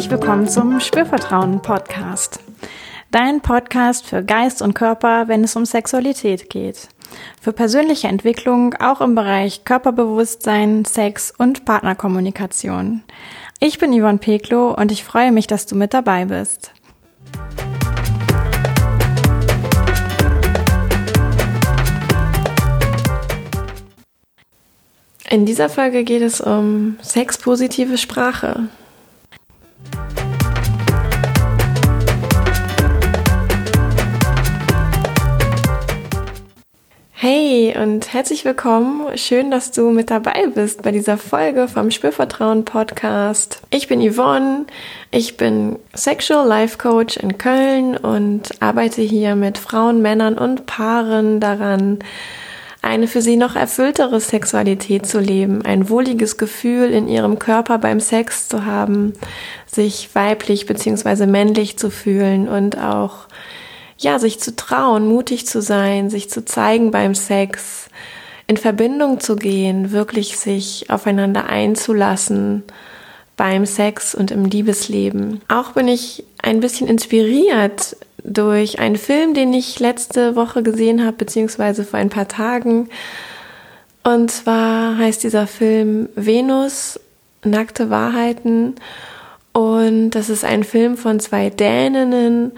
herzlich willkommen zum Spürvertrauen Podcast. Dein Podcast für Geist und Körper, wenn es um Sexualität geht. Für persönliche Entwicklung auch im Bereich Körperbewusstsein, Sex und Partnerkommunikation. Ich bin Yvonne Peklo und ich freue mich, dass du mit dabei bist. In dieser Folge geht es um sexpositive Sprache. Hey und herzlich willkommen. Schön, dass du mit dabei bist bei dieser Folge vom Spürvertrauen Podcast. Ich bin Yvonne. Ich bin Sexual Life Coach in Köln und arbeite hier mit Frauen, Männern und Paaren daran, eine für sie noch erfülltere Sexualität zu leben, ein wohliges Gefühl in ihrem Körper beim Sex zu haben, sich weiblich bzw. männlich zu fühlen und auch ja, sich zu trauen, mutig zu sein, sich zu zeigen beim Sex, in Verbindung zu gehen, wirklich sich aufeinander einzulassen beim Sex und im Liebesleben. Auch bin ich ein bisschen inspiriert durch einen Film, den ich letzte Woche gesehen habe, beziehungsweise vor ein paar Tagen. Und zwar heißt dieser Film Venus, nackte Wahrheiten. Und das ist ein Film von zwei Däninnen,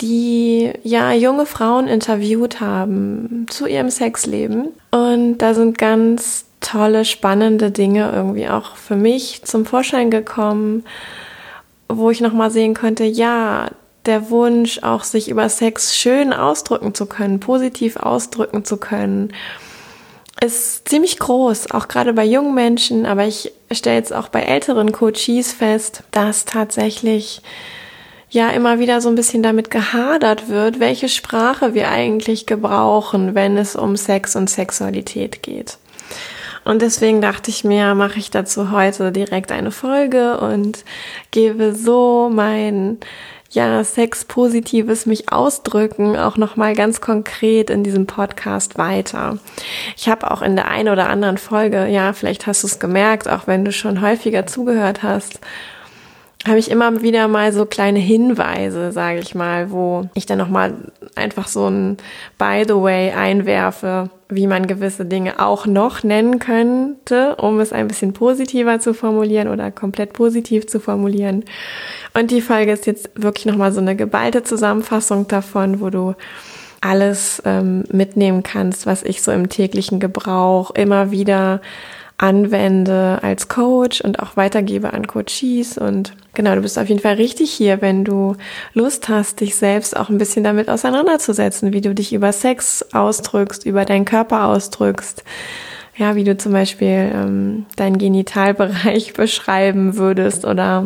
die ja junge Frauen interviewt haben zu ihrem Sexleben. Und da sind ganz tolle, spannende Dinge irgendwie auch für mich zum Vorschein gekommen, wo ich nochmal sehen konnte, ja, der Wunsch, auch sich über Sex schön ausdrücken zu können, positiv ausdrücken zu können, ist ziemlich groß, auch gerade bei jungen Menschen, aber ich stelle jetzt auch bei älteren Coaches fest, dass tatsächlich ja immer wieder so ein bisschen damit gehadert wird, welche Sprache wir eigentlich gebrauchen, wenn es um Sex und Sexualität geht. Und deswegen dachte ich mir, mache ich dazu heute direkt eine Folge und gebe so mein ja, sexpositives mich ausdrücken, auch nochmal ganz konkret in diesem Podcast weiter. Ich habe auch in der einen oder anderen Folge, ja, vielleicht hast du es gemerkt, auch wenn du schon häufiger zugehört hast, habe ich immer wieder mal so kleine Hinweise, sage ich mal, wo ich dann nochmal einfach so ein By the way einwerfe, wie man gewisse Dinge auch noch nennen könnte, um es ein bisschen positiver zu formulieren oder komplett positiv zu formulieren. Und die Folge ist jetzt wirklich nochmal so eine geballte Zusammenfassung davon, wo du alles ähm, mitnehmen kannst, was ich so im täglichen Gebrauch immer wieder anwende als Coach und auch weitergebe an Coaches. Und genau, du bist auf jeden Fall richtig hier, wenn du Lust hast, dich selbst auch ein bisschen damit auseinanderzusetzen, wie du dich über Sex ausdrückst, über deinen Körper ausdrückst. Ja, wie du zum Beispiel ähm, deinen Genitalbereich beschreiben würdest oder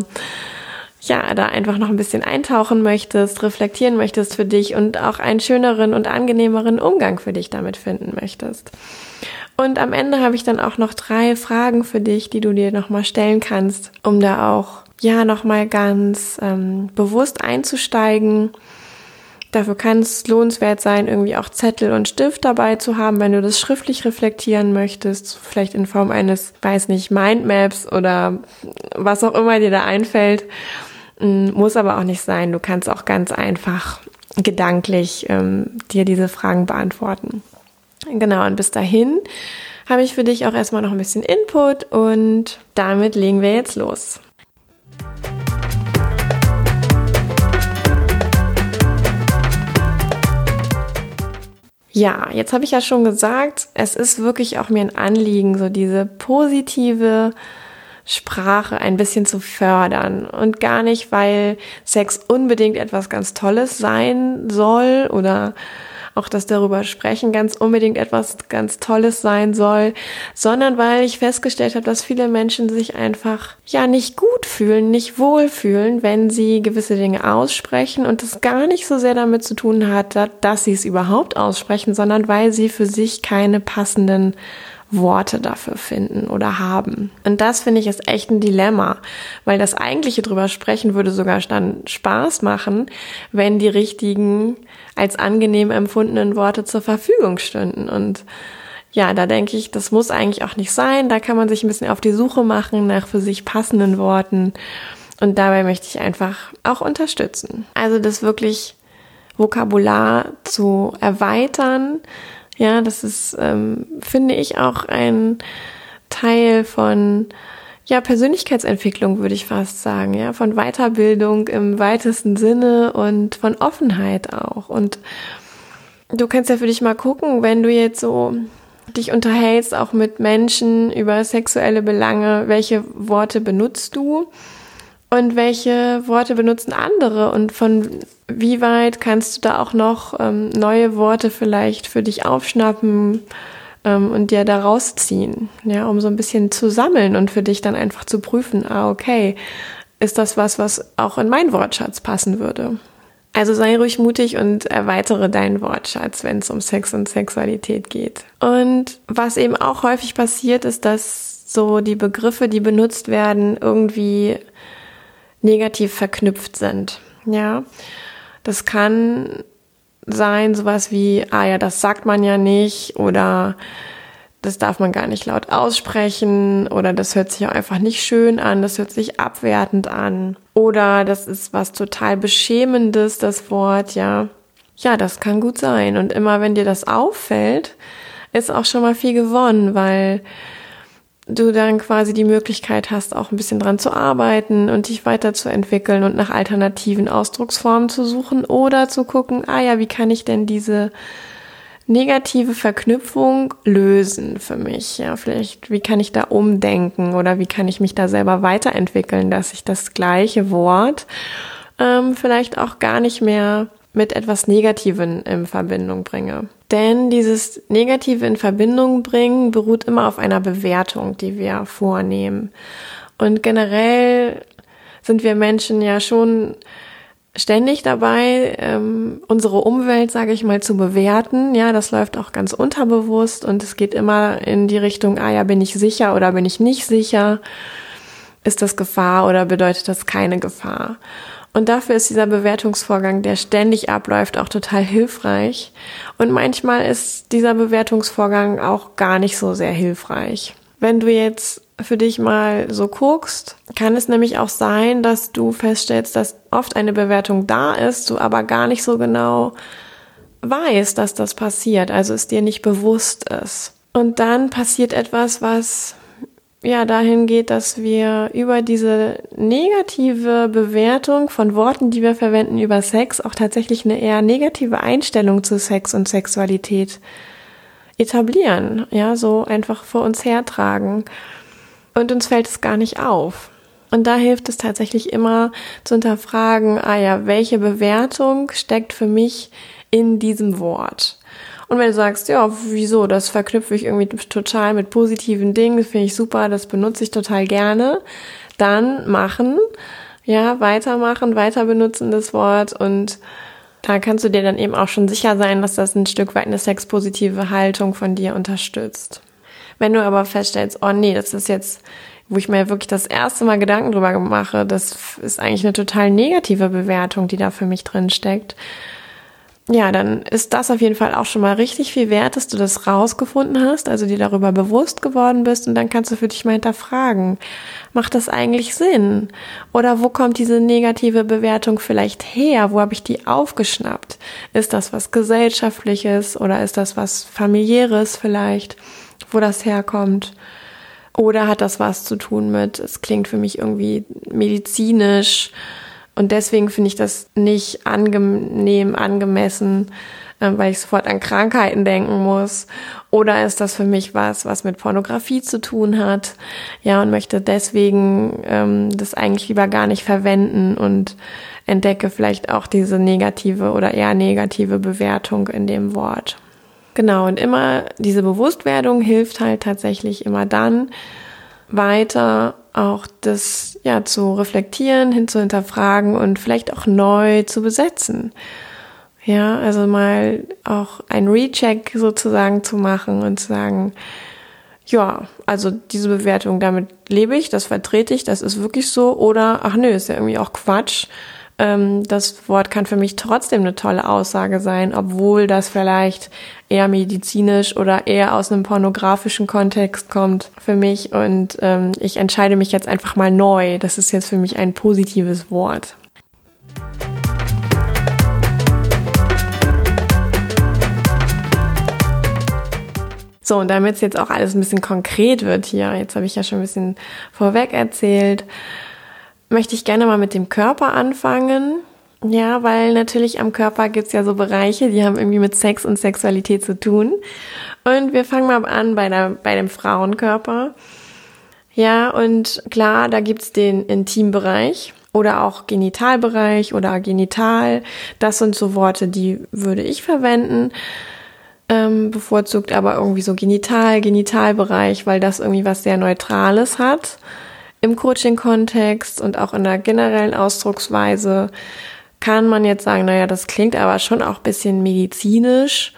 ja, da einfach noch ein bisschen eintauchen möchtest, reflektieren möchtest für dich und auch einen schöneren und angenehmeren Umgang für dich damit finden möchtest. Und am Ende habe ich dann auch noch drei Fragen für dich, die du dir nochmal stellen kannst, um da auch ja nochmal ganz ähm, bewusst einzusteigen. Dafür kann es lohnenswert sein, irgendwie auch Zettel und Stift dabei zu haben, wenn du das schriftlich reflektieren möchtest, vielleicht in Form eines, weiß nicht, Mindmaps oder was auch immer dir da einfällt. Mm, muss aber auch nicht sein. Du kannst auch ganz einfach gedanklich ähm, dir diese Fragen beantworten. Genau, und bis dahin habe ich für dich auch erstmal noch ein bisschen Input und damit legen wir jetzt los. Ja, jetzt habe ich ja schon gesagt, es ist wirklich auch mir ein Anliegen, so diese positive Sprache ein bisschen zu fördern und gar nicht, weil Sex unbedingt etwas ganz Tolles sein soll oder auch das darüber sprechen ganz unbedingt etwas ganz Tolles sein soll, sondern weil ich festgestellt habe, dass viele Menschen sich einfach ja nicht gut fühlen, nicht wohl fühlen, wenn sie gewisse Dinge aussprechen und das gar nicht so sehr damit zu tun hat, dass sie es überhaupt aussprechen, sondern weil sie für sich keine passenden Worte dafür finden oder haben. Und das finde ich ist echt ein Dilemma, weil das eigentliche drüber sprechen würde sogar dann Spaß machen, wenn die richtigen als angenehm empfundenen Worte zur Verfügung stünden. Und ja, da denke ich, das muss eigentlich auch nicht sein. Da kann man sich ein bisschen auf die Suche machen nach für sich passenden Worten Und dabei möchte ich einfach auch unterstützen. Also das wirklich Vokabular zu erweitern. Ja, das ist, ähm, finde ich, auch ein Teil von ja, Persönlichkeitsentwicklung würde ich fast sagen, ja, von Weiterbildung im weitesten Sinne und von Offenheit auch. Und du kannst ja für dich mal gucken, wenn du jetzt so dich unterhältst, auch mit Menschen über sexuelle Belange, welche Worte benutzt du und welche Worte benutzen andere und von wie weit kannst du da auch noch ähm, neue Worte vielleicht für dich aufschnappen ähm, und dir da rausziehen, ja, um so ein bisschen zu sammeln und für dich dann einfach zu prüfen, ah, okay, ist das was, was auch in meinen Wortschatz passen würde? Also sei ruhig mutig und erweitere deinen Wortschatz, wenn es um Sex und Sexualität geht. Und was eben auch häufig passiert, ist, dass so die Begriffe, die benutzt werden, irgendwie negativ verknüpft sind. Ja, das kann sein, sowas wie, ah ja, das sagt man ja nicht oder das darf man gar nicht laut aussprechen oder das hört sich auch einfach nicht schön an, das hört sich abwertend an oder das ist was total beschämendes, das Wort, ja. Ja, das kann gut sein und immer wenn dir das auffällt, ist auch schon mal viel gewonnen, weil du dann quasi die Möglichkeit hast, auch ein bisschen dran zu arbeiten und dich weiterzuentwickeln und nach alternativen Ausdrucksformen zu suchen oder zu gucken, ah ja, wie kann ich denn diese negative Verknüpfung lösen für mich? Ja, vielleicht, wie kann ich da umdenken oder wie kann ich mich da selber weiterentwickeln, dass ich das gleiche Wort ähm, vielleicht auch gar nicht mehr mit etwas Negativen in Verbindung bringe. Denn dieses Negative in Verbindung bringen beruht immer auf einer Bewertung, die wir vornehmen. Und generell sind wir Menschen ja schon ständig dabei, ähm, unsere Umwelt, sage ich mal, zu bewerten. Ja, das läuft auch ganz unterbewusst und es geht immer in die Richtung, ah ja, bin ich sicher oder bin ich nicht sicher? Ist das Gefahr oder bedeutet das keine Gefahr? Und dafür ist dieser Bewertungsvorgang, der ständig abläuft, auch total hilfreich. Und manchmal ist dieser Bewertungsvorgang auch gar nicht so sehr hilfreich. Wenn du jetzt für dich mal so guckst, kann es nämlich auch sein, dass du feststellst, dass oft eine Bewertung da ist, du aber gar nicht so genau weißt, dass das passiert, also es dir nicht bewusst ist. Und dann passiert etwas, was ja dahin geht, dass wir über diese negative Bewertung von Worten, die wir verwenden über Sex, auch tatsächlich eine eher negative Einstellung zu Sex und Sexualität etablieren, ja, so einfach vor uns hertragen. Und uns fällt es gar nicht auf. Und da hilft es tatsächlich immer zu hinterfragen, ah ja, welche Bewertung steckt für mich in diesem Wort? Und wenn du sagst, ja, wieso, das verknüpfe ich irgendwie total mit positiven Dingen, das finde ich super, das benutze ich total gerne, dann machen, ja, weitermachen, weiter benutzen das Wort und da kannst du dir dann eben auch schon sicher sein, dass das ein Stück weit eine sexpositive Haltung von dir unterstützt. Wenn du aber feststellst, oh nee, das ist jetzt, wo ich mir wirklich das erste Mal Gedanken drüber mache, das ist eigentlich eine total negative Bewertung, die da für mich drin steckt, ja, dann ist das auf jeden Fall auch schon mal richtig viel wert, dass du das rausgefunden hast, also dir darüber bewusst geworden bist und dann kannst du für dich mal hinterfragen, macht das eigentlich Sinn? Oder wo kommt diese negative Bewertung vielleicht her? Wo habe ich die aufgeschnappt? Ist das was gesellschaftliches oder ist das was familiäres vielleicht, wo das herkommt? Oder hat das was zu tun mit, es klingt für mich irgendwie medizinisch, und deswegen finde ich das nicht angenehm, angemessen, äh, weil ich sofort an Krankheiten denken muss. Oder ist das für mich was, was mit Pornografie zu tun hat? Ja, und möchte deswegen ähm, das eigentlich lieber gar nicht verwenden und entdecke vielleicht auch diese negative oder eher negative Bewertung in dem Wort. Genau, und immer diese Bewusstwerdung hilft halt tatsächlich immer dann weiter auch das ja zu reflektieren, hin zu hinterfragen und vielleicht auch neu zu besetzen. Ja, also mal auch ein Recheck sozusagen zu machen und zu sagen, ja, also diese Bewertung, damit lebe ich, das vertrete ich, das ist wirklich so oder ach nö, ist ja irgendwie auch Quatsch. Ähm, das Wort kann für mich trotzdem eine tolle Aussage sein, obwohl das vielleicht eher medizinisch oder eher aus einem pornografischen Kontext kommt für mich. Und ähm, ich entscheide mich jetzt einfach mal neu. Das ist jetzt für mich ein positives Wort. So, und damit es jetzt auch alles ein bisschen konkret wird hier, jetzt habe ich ja schon ein bisschen vorweg erzählt, möchte ich gerne mal mit dem Körper anfangen. Ja, weil natürlich am Körper gibt's ja so Bereiche, die haben irgendwie mit Sex und Sexualität zu tun. Und wir fangen mal an bei, der, bei dem Frauenkörper. Ja, und klar, da gibt's den Intimbereich oder auch Genitalbereich oder Genital. Das sind so Worte, die würde ich verwenden ähm, bevorzugt aber irgendwie so Genital, Genitalbereich, weil das irgendwie was sehr Neutrales hat im Coaching-Kontext und auch in der generellen Ausdrucksweise kann man jetzt sagen, naja, das klingt aber schon auch bisschen medizinisch.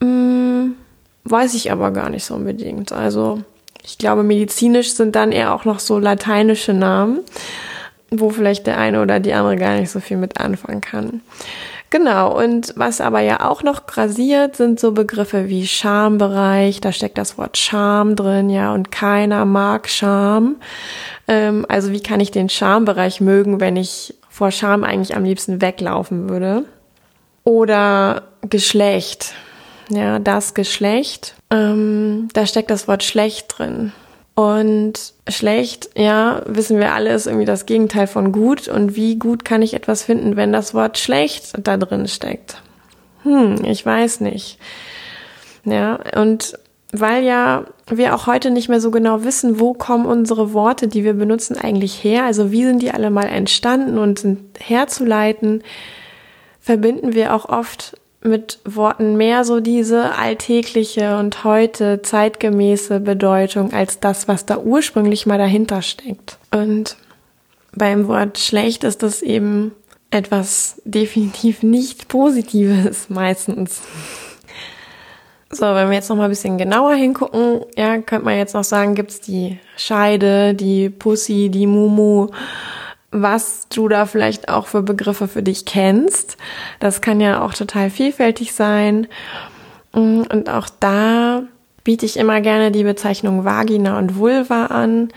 Hm, weiß ich aber gar nicht so unbedingt. Also ich glaube, medizinisch sind dann eher auch noch so lateinische Namen, wo vielleicht der eine oder die andere gar nicht so viel mit anfangen kann. Genau, und was aber ja auch noch grasiert, sind so Begriffe wie Schambereich, da steckt das Wort Scham drin, ja, und keiner mag Scham. Ähm, also wie kann ich den Schambereich mögen, wenn ich vor Scham eigentlich am liebsten weglaufen würde? Oder Geschlecht, ja, das Geschlecht, ähm, da steckt das Wort schlecht drin. Und schlecht, ja, wissen wir alle, ist irgendwie das Gegenteil von gut. Und wie gut kann ich etwas finden, wenn das Wort schlecht da drin steckt? Hm, ich weiß nicht. Ja, und weil ja wir auch heute nicht mehr so genau wissen, wo kommen unsere Worte, die wir benutzen, eigentlich her, also wie sind die alle mal entstanden und sind herzuleiten, verbinden wir auch oft mit Worten mehr so diese alltägliche und heute zeitgemäße Bedeutung als das, was da ursprünglich mal dahinter steckt. Und beim Wort schlecht ist das eben etwas definitiv nicht Positives meistens. So, wenn wir jetzt noch mal ein bisschen genauer hingucken, ja, könnte man jetzt noch sagen, gibt's die Scheide, die Pussy, die Mumu was du da vielleicht auch für Begriffe für dich kennst. Das kann ja auch total vielfältig sein. Mm, und auch da biete ich immer gerne die Bezeichnung Vagina und Vulva an.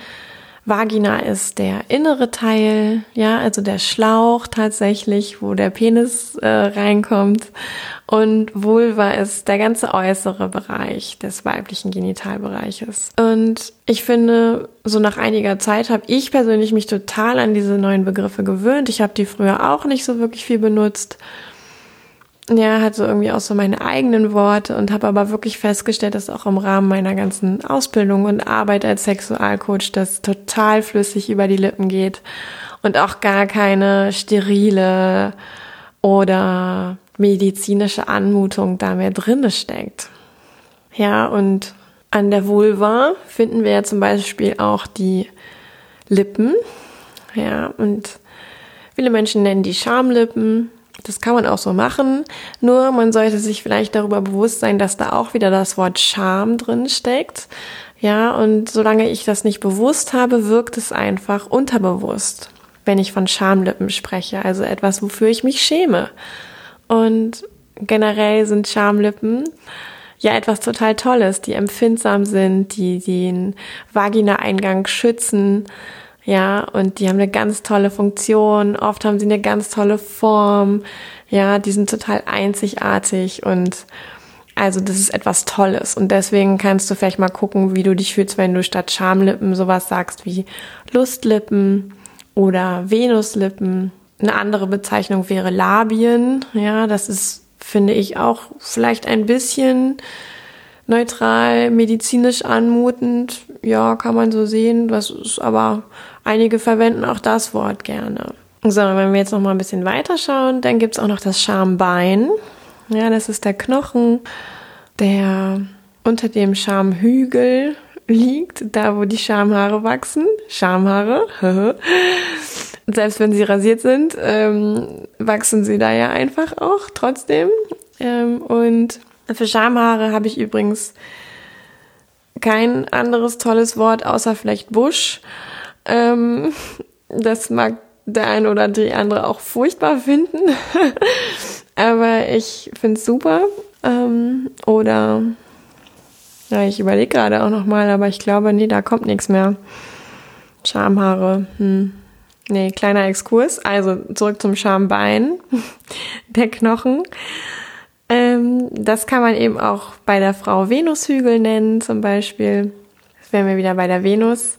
Vagina ist der innere Teil, ja, also der Schlauch tatsächlich, wo der Penis äh, reinkommt. Und Vulva ist der ganze äußere Bereich des weiblichen Genitalbereiches. Und ich finde, so nach einiger Zeit habe ich persönlich mich total an diese neuen Begriffe gewöhnt. Ich habe die früher auch nicht so wirklich viel benutzt ja, hatte irgendwie auch so meine eigenen Worte und habe aber wirklich festgestellt, dass auch im Rahmen meiner ganzen Ausbildung und Arbeit als Sexualcoach das total flüssig über die Lippen geht und auch gar keine sterile oder medizinische Anmutung da mehr drinne steckt. Ja, und an der Vulva finden wir ja zum Beispiel auch die Lippen. Ja, und viele Menschen nennen die Schamlippen das kann man auch so machen, nur man sollte sich vielleicht darüber bewusst sein, dass da auch wieder das Wort Scham drin steckt. Ja, und solange ich das nicht bewusst habe, wirkt es einfach unterbewusst, wenn ich von Schamlippen spreche, also etwas, wofür ich mich schäme. Und generell sind Schamlippen ja etwas total Tolles, die empfindsam sind, die den Vagina-Eingang schützen, ja, und die haben eine ganz tolle Funktion, oft haben sie eine ganz tolle Form, ja, die sind total einzigartig und also das ist etwas Tolles. Und deswegen kannst du vielleicht mal gucken, wie du dich fühlst, wenn du statt Schamlippen sowas sagst wie Lustlippen oder Venuslippen. Eine andere Bezeichnung wäre Labien, ja, das ist, finde ich, auch vielleicht ein bisschen neutral, medizinisch anmutend. Ja, kann man so sehen. Das ist aber, einige verwenden auch das Wort gerne. So, wenn wir jetzt noch mal ein bisschen weiter schauen, dann gibt's auch noch das Schambein. Ja, das ist der Knochen, der unter dem Schamhügel liegt, da wo die Schamhaare wachsen. Schamhaare. Selbst wenn sie rasiert sind, ähm, wachsen sie da ja einfach auch trotzdem. Ähm, und für Schamhaare habe ich übrigens kein anderes tolles Wort außer vielleicht Busch. Ähm, das mag der eine oder die andere auch furchtbar finden. aber ich finde es super. Ähm, oder ja, ich überlege gerade auch nochmal, aber ich glaube, nee, da kommt nichts mehr. Schamhaare. Hm. Nee, kleiner Exkurs. Also zurück zum Schambein, der Knochen. Ähm, das kann man eben auch bei der Frau Venushügel nennen, zum Beispiel. Das wären wir wieder bei der Venus.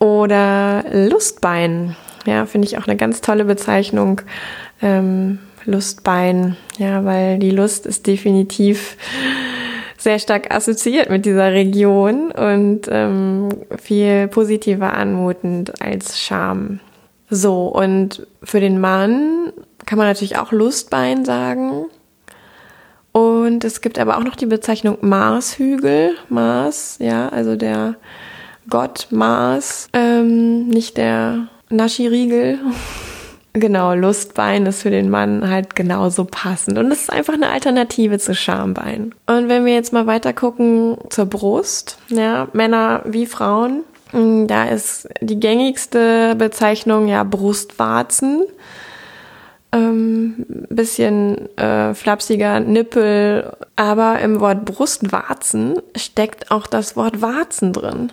Oder Lustbein. Ja, finde ich auch eine ganz tolle Bezeichnung. Ähm, Lustbein. Ja, weil die Lust ist definitiv sehr stark assoziiert mit dieser Region und ähm, viel positiver anmutend als Scham. So, und für den Mann kann man natürlich auch Lustbein sagen. Und es gibt aber auch noch die Bezeichnung Marshügel. Mars, ja, also der Gott Mars, ähm, nicht der Naschiriegel. Genau, Lustbein ist für den Mann halt genauso passend. Und es ist einfach eine Alternative zu Schambein. Und wenn wir jetzt mal weiter gucken zur Brust, ja, Männer wie Frauen, hm, da ist die gängigste Bezeichnung ja Brustwarzen. Ähm, bisschen äh, flapsiger Nippel, aber im Wort Brustwarzen steckt auch das Wort Warzen drin.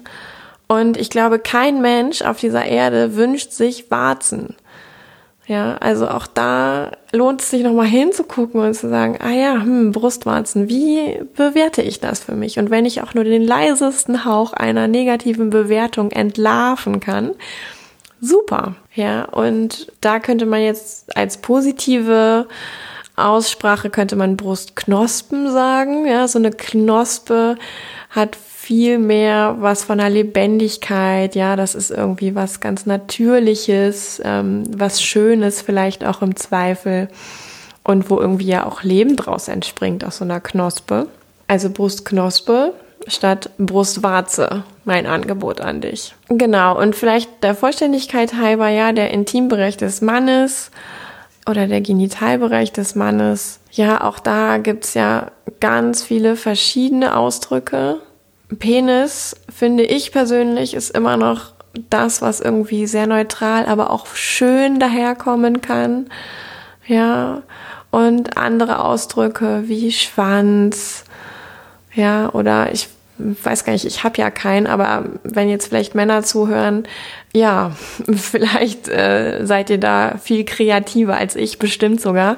Und ich glaube, kein Mensch auf dieser Erde wünscht sich Warzen. Ja, also auch da lohnt es sich nochmal hinzugucken und zu sagen, ah ja, hm, Brustwarzen, wie bewerte ich das für mich? Und wenn ich auch nur den leisesten Hauch einer negativen Bewertung entlarven kann, super. Ja, und da könnte man jetzt als positive Aussprache könnte man Brustknospen sagen. Ja, so eine Knospe hat viel mehr was von der Lebendigkeit, ja, das ist irgendwie was ganz Natürliches, ähm, was Schönes vielleicht auch im Zweifel und wo irgendwie ja auch Leben draus entspringt aus so einer Knospe. Also Brustknospe statt Brustwarze, mein Angebot an dich. Genau, und vielleicht der Vollständigkeit halber, ja, der Intimbereich des Mannes oder der Genitalbereich des Mannes. Ja, auch da gibt's ja ganz viele verschiedene Ausdrücke. Penis, finde ich persönlich, ist immer noch das, was irgendwie sehr neutral, aber auch schön daherkommen kann. Ja, und andere Ausdrücke wie Schwanz, ja, oder ich weiß gar nicht, ich habe ja keinen, aber wenn jetzt vielleicht Männer zuhören, ja, vielleicht äh, seid ihr da viel kreativer als ich, bestimmt sogar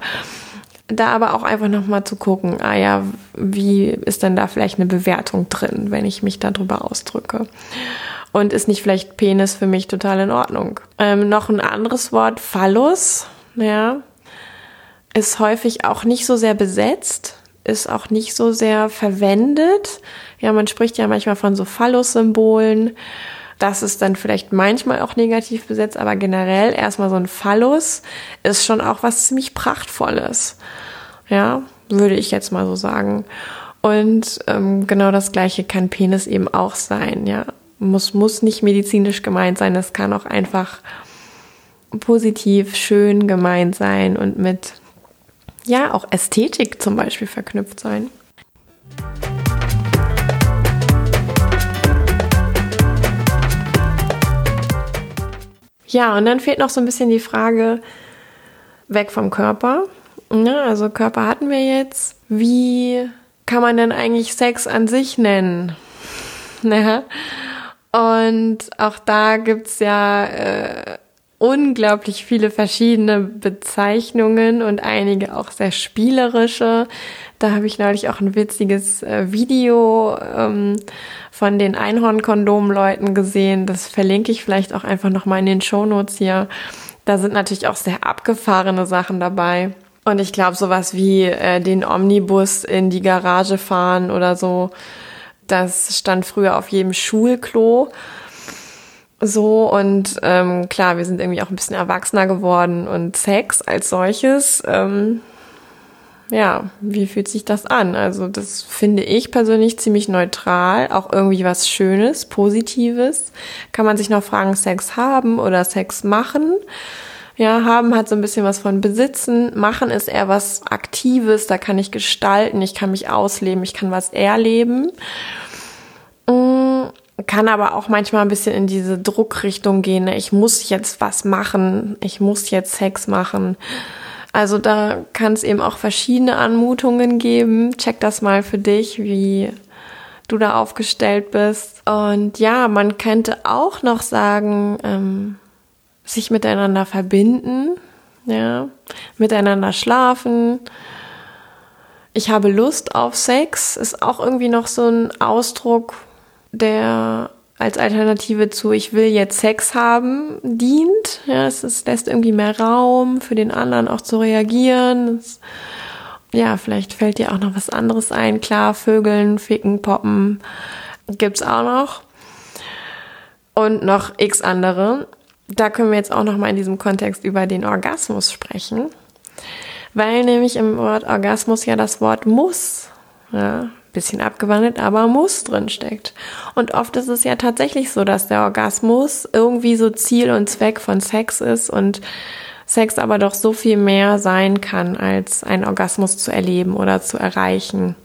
da aber auch einfach nochmal zu gucken, ah ja, wie ist denn da vielleicht eine Bewertung drin, wenn ich mich darüber ausdrücke? Und ist nicht vielleicht Penis für mich total in Ordnung? Ähm, noch ein anderes Wort, Phallus, ja, ist häufig auch nicht so sehr besetzt, ist auch nicht so sehr verwendet. Ja, man spricht ja manchmal von so Phallus-Symbolen. Das ist dann vielleicht manchmal auch negativ besetzt, aber generell erstmal so ein Phallus ist schon auch was ziemlich Prachtvolles. Ja, würde ich jetzt mal so sagen. Und ähm, genau das gleiche kann Penis eben auch sein, ja. Muss, muss nicht medizinisch gemeint sein, das kann auch einfach positiv, schön gemeint sein und mit, ja, auch Ästhetik zum Beispiel verknüpft sein. Ja, und dann fehlt noch so ein bisschen die Frage weg vom Körper. Ne? Also Körper hatten wir jetzt. Wie kann man denn eigentlich Sex an sich nennen? Ne? Und auch da gibt's ja äh, unglaublich viele verschiedene Bezeichnungen und einige auch sehr spielerische. Da habe ich neulich auch ein witziges äh, Video ähm, von den Einhornkondom-Leuten gesehen. Das verlinke ich vielleicht auch einfach nochmal in den Shownotes hier. Da sind natürlich auch sehr abgefahrene Sachen dabei. Und ich glaube, sowas wie äh, den Omnibus in die Garage fahren oder so, das stand früher auf jedem Schulklo. So, und ähm, klar, wir sind irgendwie auch ein bisschen erwachsener geworden und Sex als solches, ähm, ja, wie fühlt sich das an? Also das finde ich persönlich ziemlich neutral, auch irgendwie was Schönes, Positives. Kann man sich noch fragen, Sex haben oder Sex machen? Ja, haben hat so ein bisschen was von besitzen. Machen ist eher was Aktives, da kann ich gestalten, ich kann mich ausleben, ich kann was erleben kann aber auch manchmal ein bisschen in diese Druckrichtung gehen. Ne? Ich muss jetzt was machen. Ich muss jetzt Sex machen. Also da kann es eben auch verschiedene Anmutungen geben. Check das mal für dich, wie du da aufgestellt bist. Und ja, man könnte auch noch sagen, ähm, sich miteinander verbinden, ja, miteinander schlafen. Ich habe Lust auf Sex, ist auch irgendwie noch so ein Ausdruck, der als Alternative zu ich will jetzt Sex haben dient. Ja, es, es lässt irgendwie mehr Raum für den anderen auch zu reagieren. Es, ja, vielleicht fällt dir auch noch was anderes ein. Klar, Vögeln, Ficken, Poppen gibt's auch noch. Und noch x andere. Da können wir jetzt auch noch mal in diesem Kontext über den Orgasmus sprechen. Weil nämlich im Wort Orgasmus ja das Wort muss, ja, bisschen abgewandelt, aber muss drin steckt. Und oft ist es ja tatsächlich so, dass der Orgasmus irgendwie so Ziel und Zweck von Sex ist und Sex aber doch so viel mehr sein kann, als einen Orgasmus zu erleben oder zu erreichen.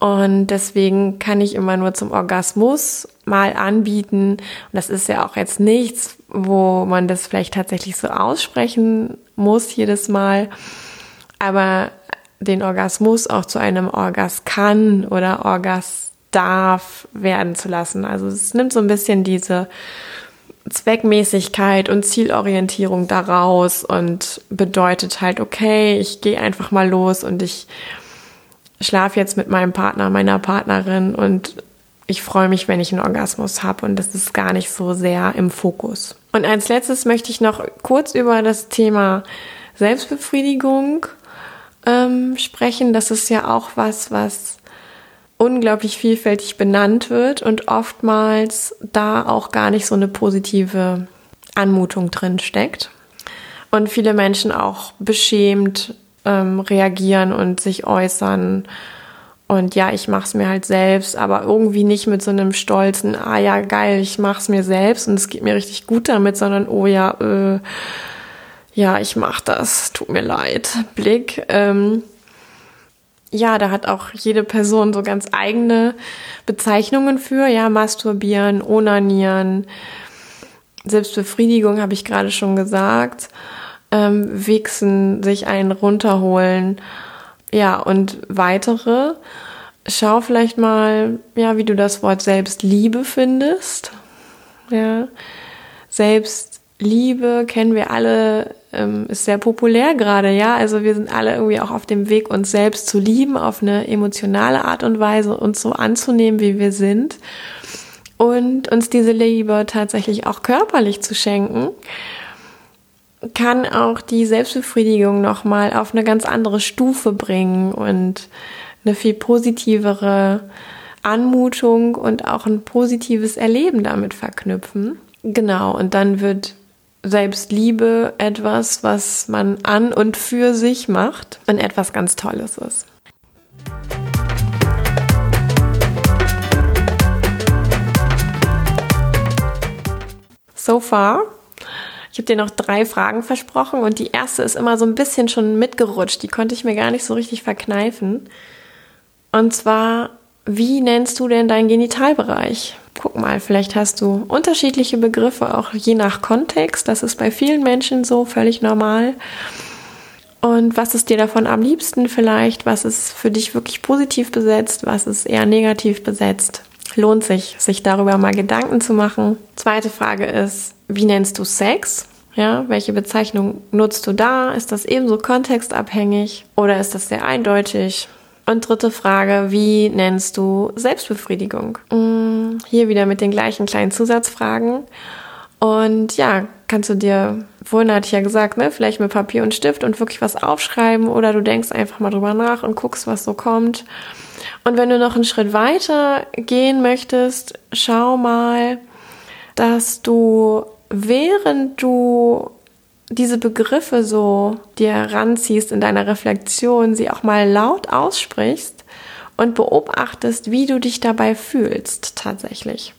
Und deswegen kann ich immer nur zum Orgasmus mal anbieten. Und das ist ja auch jetzt nichts, wo man das vielleicht tatsächlich so aussprechen muss jedes Mal. Aber den Orgasmus auch zu einem Orgas kann oder Orgas darf werden zu lassen. Also es nimmt so ein bisschen diese Zweckmäßigkeit und Zielorientierung daraus und bedeutet halt, okay, ich gehe einfach mal los und ich schlafe jetzt mit meinem Partner, meiner Partnerin und ich freue mich, wenn ich einen Orgasmus habe und das ist gar nicht so sehr im Fokus. Und als letztes möchte ich noch kurz über das Thema Selbstbefriedigung ähm, sprechen. Das ist ja auch was, was unglaublich vielfältig benannt wird und oftmals da auch gar nicht so eine positive Anmutung drin steckt. Und viele Menschen auch beschämt ähm, reagieren und sich äußern. Und ja, ich mach's mir halt selbst, aber irgendwie nicht mit so einem stolzen, ah ja, geil, ich mach's mir selbst und es geht mir richtig gut damit, sondern oh ja, äh, ja, ich mach das, tut mir leid, Blick. Ähm, ja, da hat auch jede Person so ganz eigene Bezeichnungen für. Ja, masturbieren, onanieren, Selbstbefriedigung habe ich gerade schon gesagt. Ähm, wichsen, sich einen runterholen. Ja, und weitere. Schau vielleicht mal, ja, wie du das Wort Selbstliebe findest. Ja, Selbstliebe kennen wir alle ähm, ist sehr populär gerade, ja. Also wir sind alle irgendwie auch auf dem Weg, uns selbst zu lieben, auf eine emotionale Art und Weise, uns so anzunehmen, wie wir sind. Und uns diese Liebe tatsächlich auch körperlich zu schenken, kann auch die Selbstbefriedigung nochmal auf eine ganz andere Stufe bringen und eine viel positivere Anmutung und auch ein positives Erleben damit verknüpfen. Genau, und dann wird Selbstliebe etwas, was man an und für sich macht und etwas ganz Tolles ist. So far. Ich habe dir noch drei Fragen versprochen und die erste ist immer so ein bisschen schon mitgerutscht. Die konnte ich mir gar nicht so richtig verkneifen. Und zwar, wie nennst du denn deinen Genitalbereich? Guck mal, vielleicht hast du unterschiedliche Begriffe, auch je nach Kontext. Das ist bei vielen Menschen so völlig normal. Und was ist dir davon am liebsten vielleicht? Was ist für dich wirklich positiv besetzt? Was ist eher negativ besetzt? Lohnt sich, sich darüber mal Gedanken zu machen. Zweite Frage ist, wie nennst du Sex? Ja, welche Bezeichnung nutzt du da? Ist das ebenso kontextabhängig oder ist das sehr eindeutig? Und dritte Frage, wie nennst du Selbstbefriedigung? Mm, hier wieder mit den gleichen kleinen Zusatzfragen. Und ja, kannst du dir, vorhin hatte ich ja gesagt, ne, vielleicht mit Papier und Stift und wirklich was aufschreiben oder du denkst einfach mal drüber nach und guckst, was so kommt. Und wenn du noch einen Schritt weiter gehen möchtest, schau mal, dass du, während du diese Begriffe so dir ranziehst in deiner Reflexion, sie auch mal laut aussprichst und beobachtest, wie du dich dabei fühlst tatsächlich.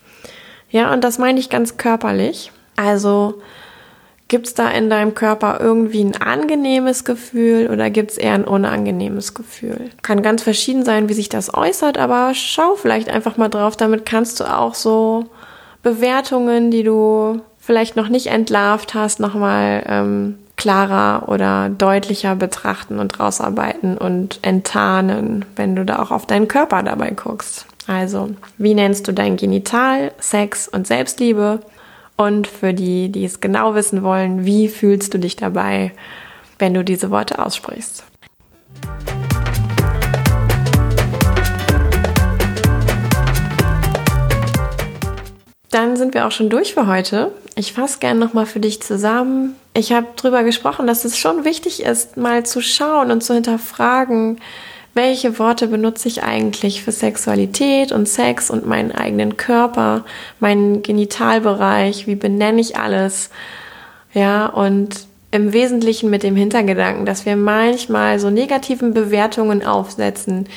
Ja, und das meine ich ganz körperlich. Also Gibt es da in deinem Körper irgendwie ein angenehmes Gefühl oder gibt es eher ein unangenehmes Gefühl? Kann ganz verschieden sein, wie sich das äußert, aber schau vielleicht einfach mal drauf. Damit kannst du auch so Bewertungen, die du vielleicht noch nicht entlarvt hast, nochmal ähm, klarer oder deutlicher betrachten und rausarbeiten und enttarnen, wenn du da auch auf deinen Körper dabei guckst. Also, wie nennst du dein Genital, Sex und Selbstliebe? Und für die, die es genau wissen wollen, wie fühlst du dich dabei, wenn du diese Worte aussprichst? Dann sind wir auch schon durch für heute. Ich fasse gerne nochmal für dich zusammen. Ich habe darüber gesprochen, dass es schon wichtig ist, mal zu schauen und zu hinterfragen, welche Worte benutze ich eigentlich für Sexualität und Sex und meinen eigenen Körper, meinen Genitalbereich, wie benenne ich alles. Ja, und im Wesentlichen mit dem Hintergedanken, dass wir manchmal so negativen Bewertungen aufsetzen,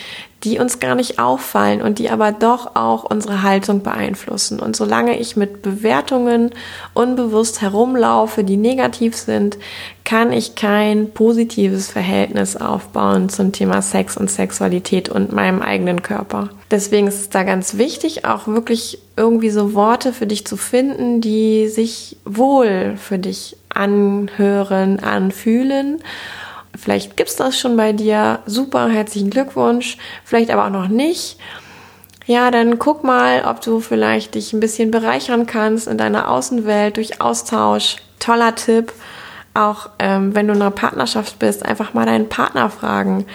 die uns gar nicht auffallen und die aber doch auch unsere Haltung beeinflussen. Und solange ich mit Bewertungen unbewusst herumlaufe, die negativ sind, kann ich kein positives Verhältnis aufbauen zum Thema Sex und Sexualität und meinem eigenen Körper. Deswegen ist es da ganz wichtig, auch wirklich irgendwie so Worte für dich zu finden, die sich wohl für dich anhören, anfühlen Vielleicht gibt's das schon bei dir. Super, herzlichen Glückwunsch. Vielleicht aber auch noch nicht. Ja, dann guck mal, ob du vielleicht dich ein bisschen bereichern kannst in deiner Außenwelt durch Austausch. Toller Tipp. Auch ähm, wenn du in einer Partnerschaft bist, einfach mal deinen Partner fragen.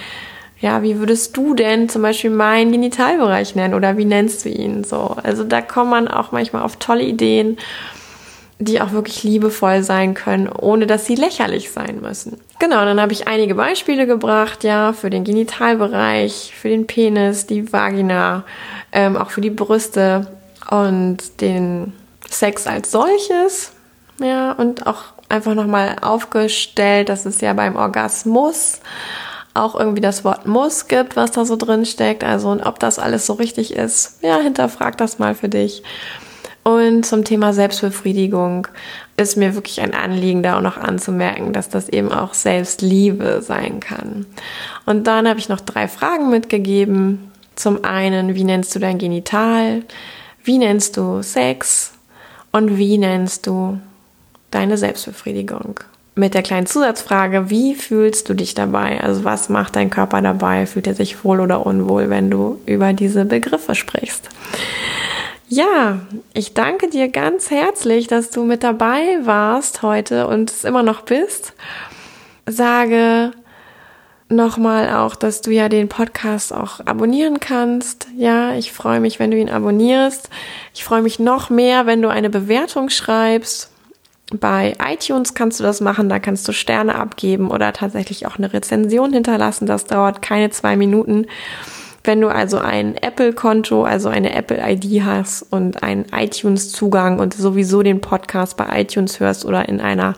Ja, wie würdest du denn zum Beispiel meinen Genitalbereich nennen oder wie nennst du ihn so? Also da kommt man auch manchmal auf tolle Ideen die auch wirklich liebevoll sein können, ohne dass sie lächerlich sein müssen. Genau, dann habe ich einige Beispiele gebracht, ja, für den Genitalbereich, für den Penis, die Vagina, ähm, auch für die Brüste und den Sex als solches, ja, und auch einfach nochmal aufgestellt, dass es ja beim Orgasmus auch irgendwie das Wort muss gibt, was da so drin steckt. Also, und ob das alles so richtig ist, ja, hinterfrag das mal für dich. Und zum Thema Selbstbefriedigung ist mir wirklich ein Anliegen, da auch noch anzumerken, dass das eben auch Selbstliebe sein kann. Und dann habe ich noch drei Fragen mitgegeben. Zum einen, wie nennst du dein Genital? Wie nennst du Sex? Und wie nennst du deine Selbstbefriedigung? Mit der kleinen Zusatzfrage, wie fühlst du dich dabei? Also was macht dein Körper dabei? Fühlt er sich wohl oder unwohl, wenn du über diese Begriffe sprichst? Ja, ich danke dir ganz herzlich, dass du mit dabei warst heute und es immer noch bist. Sage nochmal auch, dass du ja den Podcast auch abonnieren kannst. Ja, ich freue mich, wenn du ihn abonnierst. Ich freue mich noch mehr, wenn du eine Bewertung schreibst. Bei iTunes kannst du das machen, da kannst du Sterne abgeben oder tatsächlich auch eine Rezension hinterlassen. Das dauert keine zwei Minuten. Wenn du also ein Apple-Konto, also eine Apple-ID hast und einen iTunes-Zugang und sowieso den Podcast bei iTunes hörst oder in einer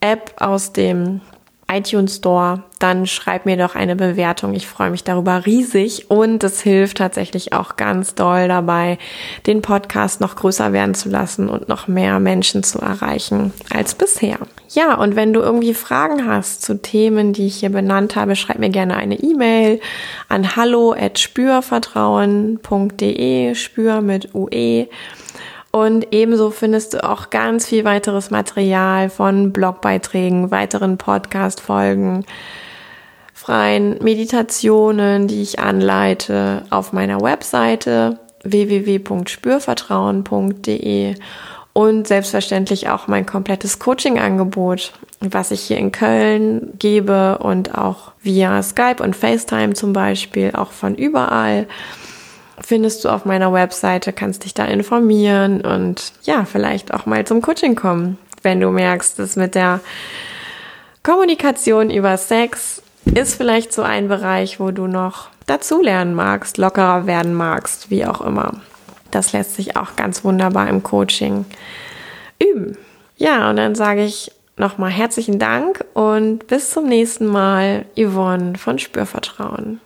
App aus dem iTunes Store, dann schreib mir doch eine Bewertung. Ich freue mich darüber riesig und es hilft tatsächlich auch ganz doll dabei, den Podcast noch größer werden zu lassen und noch mehr Menschen zu erreichen als bisher. Ja, und wenn du irgendwie Fragen hast zu Themen, die ich hier benannt habe, schreib mir gerne eine E-Mail an hallo@spürvertrauen.de, spür mit UE. Und ebenso findest du auch ganz viel weiteres Material von Blogbeiträgen, weiteren Podcast-Folgen, freien Meditationen, die ich anleite auf meiner Webseite www.spürvertrauen.de und selbstverständlich auch mein komplettes Coaching-Angebot, was ich hier in Köln gebe und auch via Skype und FaceTime zum Beispiel, auch von überall findest du auf meiner Webseite, kannst dich da informieren und ja, vielleicht auch mal zum Coaching kommen, wenn du merkst, dass mit der Kommunikation über Sex ist vielleicht so ein Bereich, wo du noch dazulernen magst, lockerer werden magst, wie auch immer. Das lässt sich auch ganz wunderbar im Coaching üben. Ja, und dann sage ich nochmal herzlichen Dank und bis zum nächsten Mal, Yvonne von Spürvertrauen.